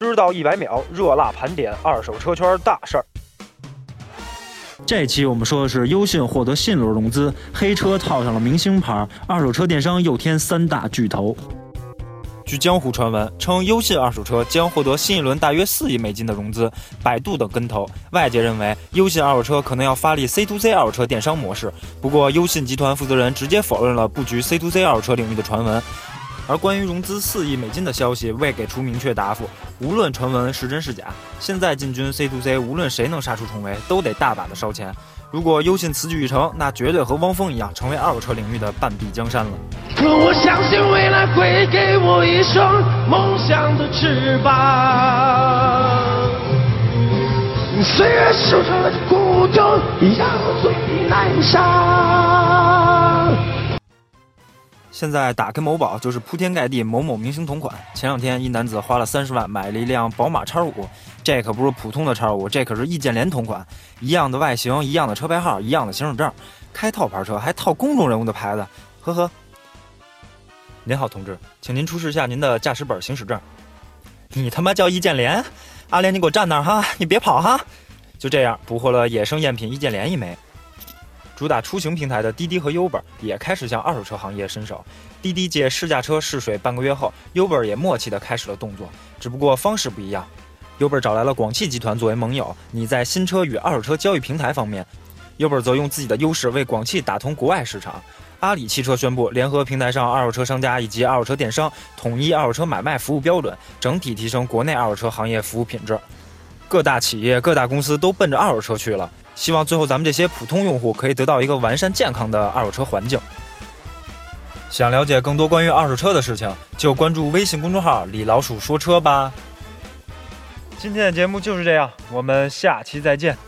知道一百秒热辣盘点二手车圈大事儿。这期我们说的是优信获得信轮融资，黑车套上了明星牌，二手车电商又添三大巨头。据江湖传闻称，优信二手车将获得新一轮大约四亿美金的融资，百度等跟投。外界认为，优信二手车可能要发力 C to C 二手车电商模式。不过，优信集团负责人直接否认了布局 C to C 二手车领域的传闻。而关于融资四亿美金的消息未给出明确答复。无论传闻是真是假，现在进军 C to C，无论谁能杀出重围，都得大把的烧钱。如果优信此举一成，那绝对和汪峰一样，成为二手车领域的半壁江山了。可我相信未来会给我一双梦想的翅膀。岁月收成了孤独，让我最难伤。现在打开某宝就是铺天盖地某某明星同款。前两天一男子花了三十万买了一辆宝马叉五，这可不是普通的叉五，这可是易建联同款，一样的外形，一样的车牌号，一样的行驶证，开套牌车还套公众人物的牌子，呵呵。您好，同志，请您出示一下您的驾驶本、行驶证。你他妈叫易建联？阿联，你给我站那儿哈，你别跑哈。就这样捕获了野生赝品易建联一枚。主打出行平台的滴滴和 Uber 也开始向二手车行业伸手。滴滴借试驾车试水半个月后，Uber 也默契地开始了动作，只不过方式不一样。Uber 找来了广汽集团作为盟友，你在新车与二手车交易平台方面，Uber 则用自己的优势为广汽打通国外市场。阿里汽车宣布联合平台上二手车商家以及二手车电商，统一二手车买卖服务标准，整体提升国内二手车行业服务品质。各大企业、各大公司都奔着二手车去了。希望最后咱们这些普通用户可以得到一个完善健康的二手车环境。想了解更多关于二手车的事情，就关注微信公众号“李老鼠说车”吧。今天的节目就是这样，我们下期再见。